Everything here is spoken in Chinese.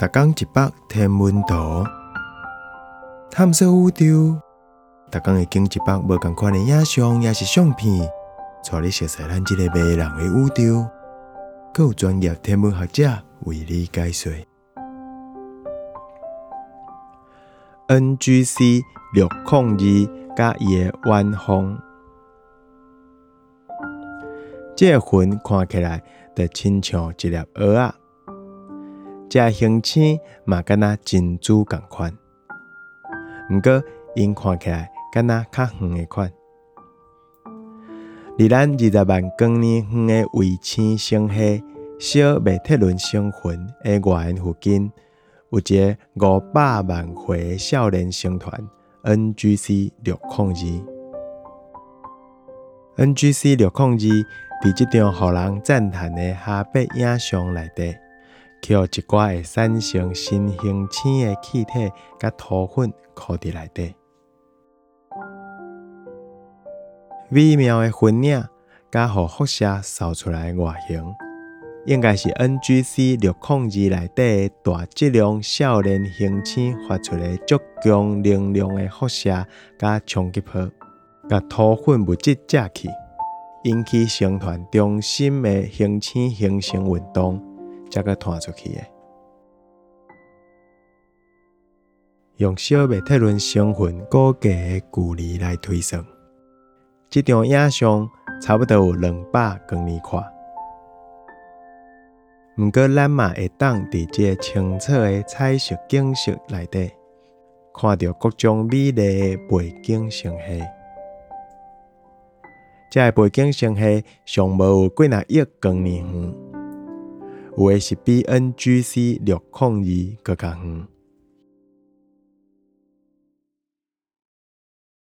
逐工一百天文图，探索宇宙。逐工会经一百无共款的影像，也是相片，带你熟悉咱即个迷人的宇宙。更有专业天文学者为你解说。NGC 六控二甲伊的弯风，这个云看起来就亲像一粒蚵仔。这形青嘛，敢若珍珠共款，毋过因看起来敢若较远诶款。伫咱二十万光年远诶卫星星系小麦特伦星云诶外缘附近，有一个五百万岁诶少年星团 NGC 六控二。NGC 六控二伫即张互人赞叹诶哈贝影像内底。有一寡会产生新星星的气体，甲土粉箍伫内底。微妙的分影，甲互辐射扫出来的外形，应该是 NGC 六控二内底大质量少年星星发出的足强能量的辐射，甲冲击波，甲土粉物质遮去，引起星团中心的星星形成运动。才个传出去的，用小麦特伦星云估计的距离来推算，这张影像差不多有两百光年宽。毋过，咱嘛会当伫这清澈的彩色景色内底，看到各种美丽的背景星系。这背景星系上无有几若亿光年远。有诶是比 NGC 六控二搁较远。